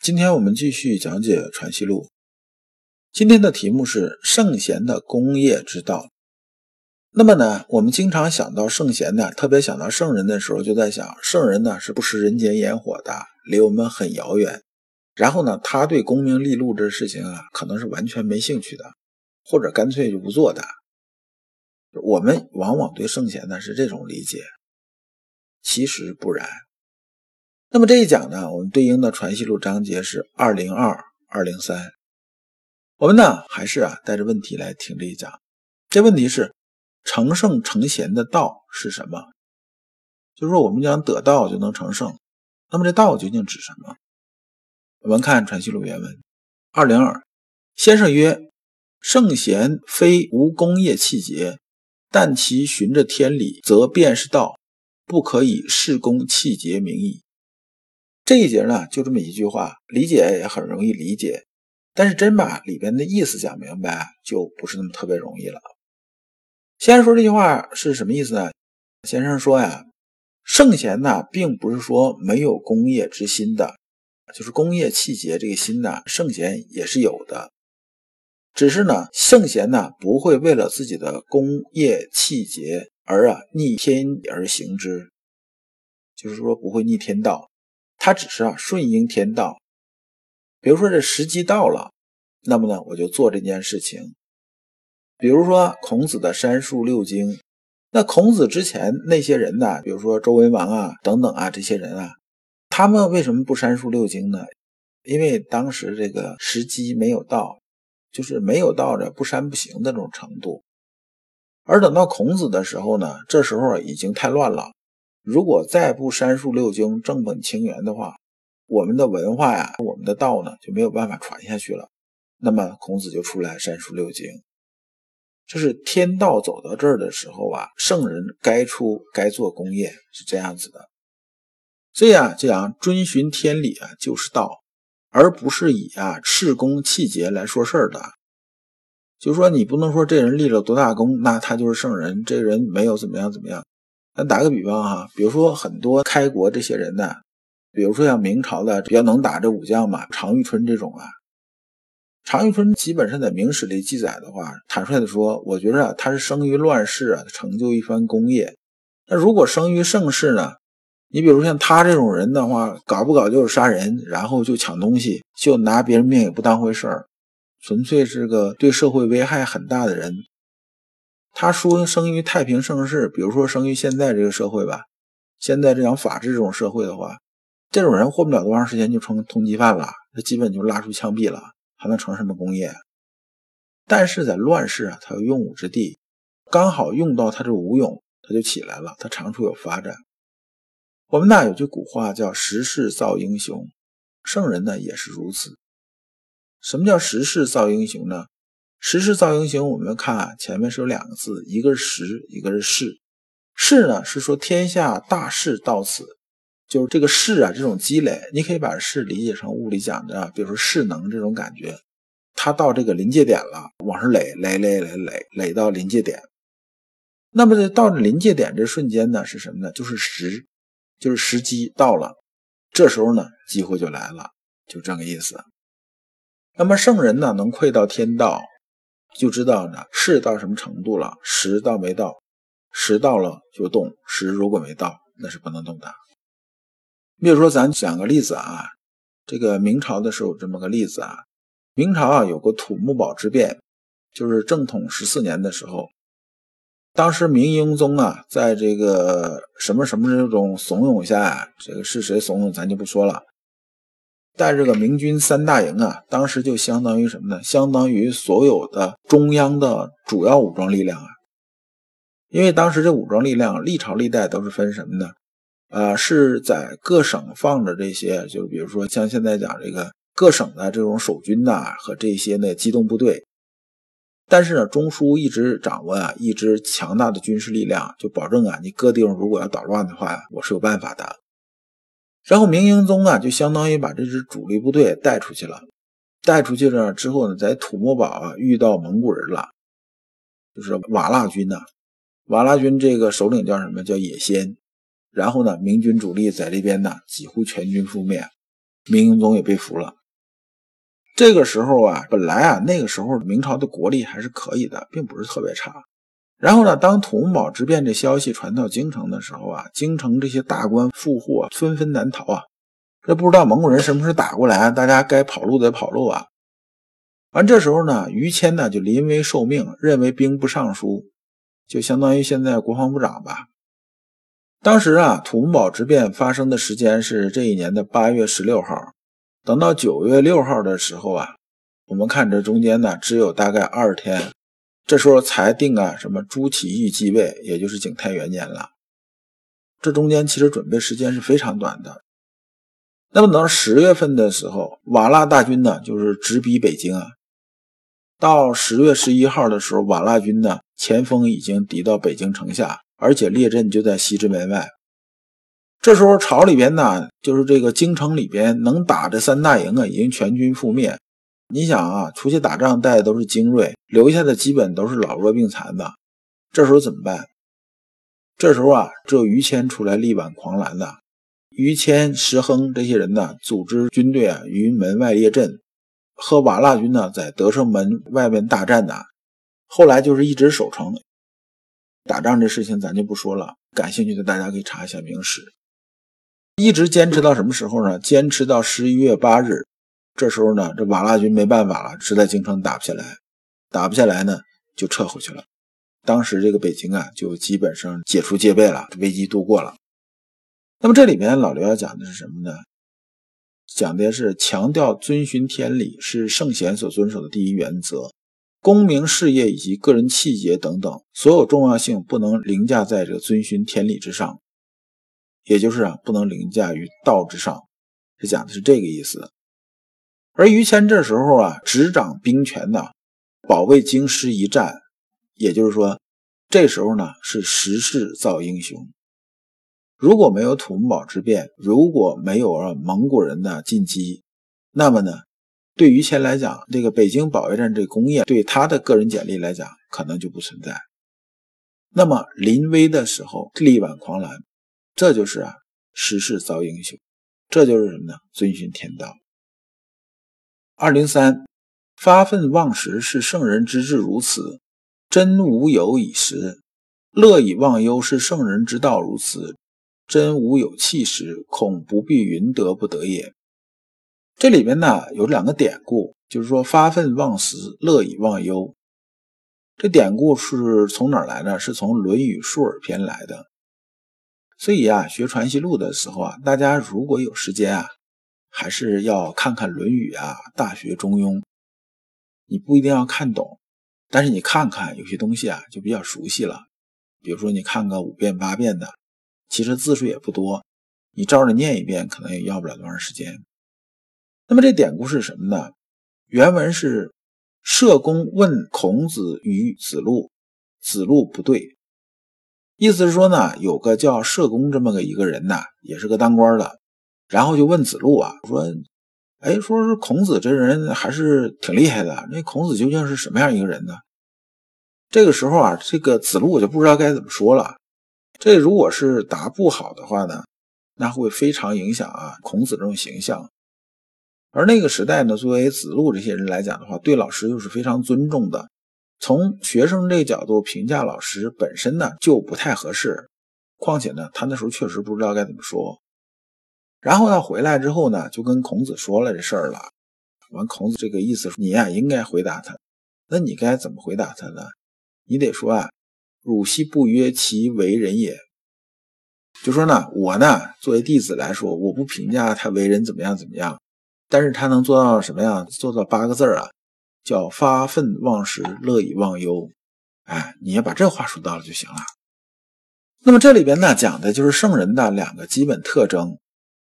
今天我们继续讲解《传习录》，今天的题目是圣贤的功业之道。那么呢，我们经常想到圣贤呢，特别想到圣人的时候，就在想，圣人呢是不食人间烟火的，离我们很遥远。然后呢，他对功名利禄这事情啊，可能是完全没兴趣的，或者干脆就不做的。我们往往对圣贤呢是这种理解，其实不然。那么这一讲呢，我们对应的传习录章节是二零二二零三。我们呢还是啊带着问题来听这一讲。这问题是成圣成贤的道是什么？就是说我们讲得道就能成圣，那么这道究竟指什么？我们看传习录原文二零二，先生曰：圣贤非无功业气节，但其循着天理，则便是道，不可以事功气节名义。这一节呢，就这么一句话，理解也很容易理解，但是真把里边的意思讲明白，就不是那么特别容易了。先生说这句话是什么意思呢？先生说呀，圣贤呢，并不是说没有功业之心的，就是功业气节这个心呢，圣贤也是有的，只是呢，圣贤呢，不会为了自己的功业气节而啊逆天而行之，就是说不会逆天道。他只是啊顺应天道，比如说这时机到了，那么呢我就做这件事情。比如说孔子的三述六经，那孔子之前那些人呢，比如说周文王啊等等啊这些人啊，他们为什么不三述六经呢？因为当时这个时机没有到，就是没有到这不删不行的这种程度。而等到孔子的时候呢，这时候已经太乱了。如果再不删述六经正本清源的话，我们的文化呀，我们的道呢就没有办法传下去了。那么孔子就出来删述六经，这是天道走到这儿的时候啊，圣人该出该做功业是这样子的。所以啊，这样遵循天理啊，就是道，而不是以啊事功气节来说事儿的。就说你不能说这人立了多大功，那他就是圣人；这人没有怎么样怎么样。咱打个比方哈，比如说很多开国这些人呢，比如说像明朝的比较能打这武将嘛，常遇春这种啊。常遇春基本上在明史里记载的话，坦率的说，我觉着他是生于乱世啊，成就一番功业。那如果生于盛世呢？你比如像他这种人的话，搞不搞就是杀人，然后就抢东西，就拿别人命也不当回事儿，纯粹是个对社会危害很大的人。他说生于太平盛世，比如说生于现在这个社会吧，现在这样法治这种社会的话，这种人活不了多长时间就成通缉犯了，这基本就拉出枪毙了，还能成什么功业？但是在乱世啊，他有用武之地，刚好用到他这武勇，他就起来了，他长处有发展。我们那有句古话叫“时势造英雄”，圣人呢也是如此。什么叫时势造英雄呢？时势造英雄，我们看啊，前面是有两个字，一个是时，一个是势。势呢是说天下大势到此，就是这个势啊，这种积累，你可以把势理解成物理讲的，比如说势能这种感觉，它到这个临界点了，往上垒，垒垒垒垒垒到临界点。那么到临界点这瞬间呢，是什么呢？就是时，就是时机到了，这时候呢，机会就来了，就这个意思。那么圣人呢，能窥到天道。就知道呢，势到什么程度了，时到没到，时到了就动，时如果没到，那是不能动的。比如说，咱讲个例子啊，这个明朝的时候这么个例子啊，明朝啊有个土木堡之变，就是正统十四年的时候，当时明英宗啊，在这个什么什么这种怂恿下，这个是谁怂恿咱就不说了。但这个明军三大营啊，当时就相当于什么呢？相当于所有的中央的主要武装力量啊。因为当时这武装力量历朝历代都是分什么呢？呃，是在各省放着这些，就是比如说像现在讲这个各省的这种守军呐和这些呢机动部队。但是呢，中枢一直掌握啊一支强大的军事力量，就保证啊，你各地方如果要捣乱的话，我是有办法的。然后明英宗啊，就相当于把这支主力部队带出去了，带出去了之后呢，在土木堡啊遇到蒙古人了，就是瓦剌军呐。瓦剌军这个首领叫什么？叫野先。然后呢，明军主力在这边呢几乎全军覆灭，明英宗也被俘了。这个时候啊，本来啊，那个时候明朝的国力还是可以的，并不是特别差。然后呢，当土木堡之变这消息传到京城的时候啊，京城这些大官富户啊，纷纷难逃啊。这不知道蒙古人什么时候打过来，大家该跑路得跑路啊。完这时候呢，于谦呢就临危受命，任为兵部尚书，就相当于现在国防部长吧。当时啊，土木堡之变发生的时间是这一年的八月十六号。等到九月六号的时候啊，我们看这中间呢，只有大概二天，这时候才定啊什么朱祁钰继位，也就是景泰元年了。这中间其实准备时间是非常短的。那么等到十月份的时候，瓦剌大军呢就是直逼北京啊。到十月十一号的时候，瓦剌军呢前锋已经抵到北京城下，而且列阵就在西直门外。这时候朝里边呢，就是这个京城里边能打的三大营啊，已经全军覆灭。你想啊，出去打仗带的都是精锐，留下的基本都是老弱病残的。这时候怎么办？这时候啊，只有于谦出来力挽狂澜的。于谦、石亨这些人呢，组织军队啊于门外列阵，和瓦剌军呢在德胜门外面大战呐。后来就是一直守城。打仗这事情咱就不说了，感兴趣的大家可以查一下《明史》。一直坚持到什么时候呢？坚持到十一月八日，这时候呢，这瓦剌军没办法了，实在京城打不下来，打不下来呢，就撤回去了。当时这个北京啊，就基本上解除戒备了，危机度过了。那么这里面老刘要讲的是什么呢？讲的是强调遵循天理是圣贤所遵守的第一原则，功名事业以及个人气节等等，所有重要性不能凌驾在这个遵循天理之上。也就是啊，不能凌驾于道之上，是讲的是这个意思。而于谦这时候啊，执掌兵权呐，保卫京师一战，也就是说，这时候呢是时势造英雄。如果没有土木堡之变，如果没有了蒙古人的进击，那么呢，对于谦来讲，这个北京保卫战这功业，对他的个人简历来讲，可能就不存在。那么临危的时候力挽狂澜。这就是啊，时势造英雄，这就是什么呢？遵循天道。二零三，发愤忘食是圣人之志，如此真无有以时；乐以忘忧是圣人之道，如此真无有弃时。恐不必云得不得也。这里边呢有两个典故，就是说发愤忘食，乐以忘忧。这典故是从哪儿来的？是从《论语述尔篇》来的。所以啊，学传习录的时候啊，大家如果有时间啊，还是要看看《论语》啊，《大学》《中庸》。你不一定要看懂，但是你看看有些东西啊，就比较熟悉了。比如说你看个五遍八遍的，其实字数也不多，你照着念一遍，可能也要不了多长时间。那么这典故是什么呢？原文是：社公问孔子与子路，子路不对。意思是说呢，有个叫社公这么个一个人呐，也是个当官的，然后就问子路啊，说，哎，说是孔子这人还是挺厉害的，那孔子究竟是什么样一个人呢？这个时候啊，这个子路我就不知道该怎么说了。这如果是答不好的话呢，那会非常影响啊孔子这种形象。而那个时代呢，作为子路这些人来讲的话，对老师又是非常尊重的。从学生这个角度评价老师本身呢就不太合适，况且呢他那时候确实不知道该怎么说。然后他回来之后呢就跟孔子说了这事儿了。完，孔子这个意思，你呀应该回答他。那你该怎么回答他呢？你得说啊，汝昔不曰其为人也。就说呢，我呢作为弟子来说，我不评价他为人怎么样怎么样，但是他能做到什么样？做到八个字啊。叫发愤忘食，乐以忘忧。哎，你要把这话说到了就行了。那么这里边呢讲的就是圣人的两个基本特征。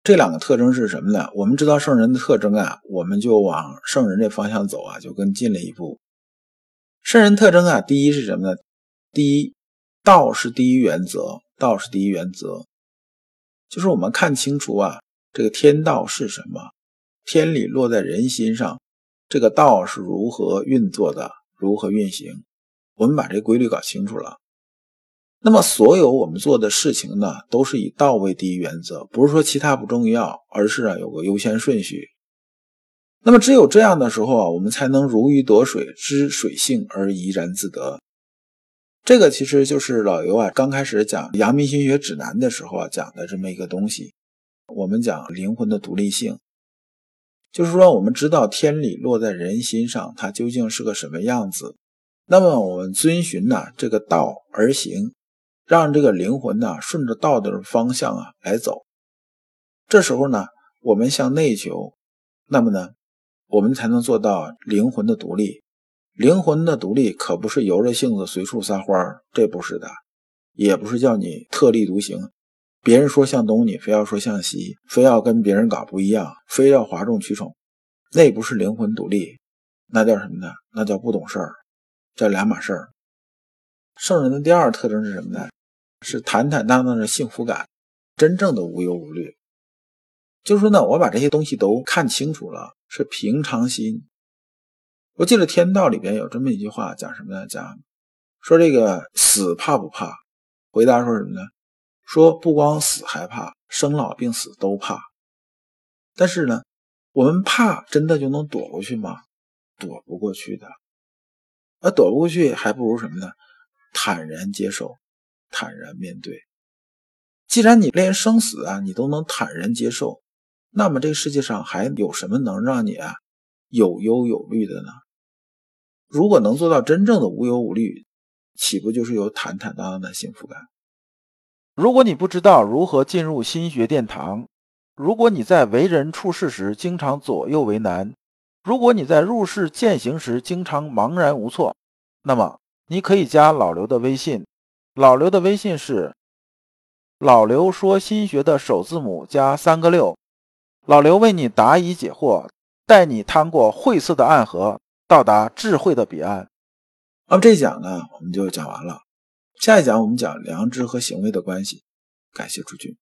这两个特征是什么呢？我们知道圣人的特征啊，我们就往圣人这方向走啊，就更近了一步。圣人特征啊，第一是什么呢？第一，道是第一原则，道是第一原则，就是我们看清楚啊，这个天道是什么，天理落在人心上，这个道是如何运作的，如何运行，我们把这规律搞清楚了。那么，所有我们做的事情呢，都是以道为第一原则，不是说其他不重要，而是啊有个优先顺序。那么，只有这样的时候啊，我们才能如鱼得水，知水性而怡然自得。这个其实就是老刘啊刚开始讲《阳明心学指南》的时候啊讲的这么一个东西。我们讲灵魂的独立性，就是说我们知道天理落在人心上，它究竟是个什么样子。那么我们遵循呢这个道而行。让这个灵魂呢顺着道德的方向啊来走，这时候呢我们向内求，那么呢我们才能做到灵魂的独立。灵魂的独立可不是由着性子随处撒欢儿，这不是的，也不是叫你特立独行，别人说向东你非要说向西，非要跟别人搞不一样，非要哗众取宠，那不是灵魂独立，那叫什么呢？那叫不懂事儿，这两码事儿。圣人的第二特征是什么呢？是坦坦荡荡的幸福感，真正的无忧无虑。就是说呢，我把这些东西都看清楚了，是平常心。我记得《天道》里边有这么一句话，讲什么呢？讲说这个死怕不怕？回答说什么呢？说不光死还怕，生老病死都怕。但是呢，我们怕真的就能躲过去吗？躲不过去的。而躲不过去，还不如什么呢？坦然接受。坦然面对，既然你连生死啊，你都能坦然接受，那么这个世界上还有什么能让你啊有忧有虑的呢？如果能做到真正的无忧无虑，岂不就是有坦坦荡荡的幸福感？如果你不知道如何进入心学殿堂，如果你在为人处事时经常左右为难，如果你在入世践行时经常茫然无措，那么你可以加老刘的微信。老刘的微信是老刘说心学的首字母加三个六，老刘为你答疑解惑，带你趟过晦涩的暗河，到达智慧的彼岸。那么这一讲呢，我们就讲完了。下一讲我们讲良知和行为的关系。感谢诸君。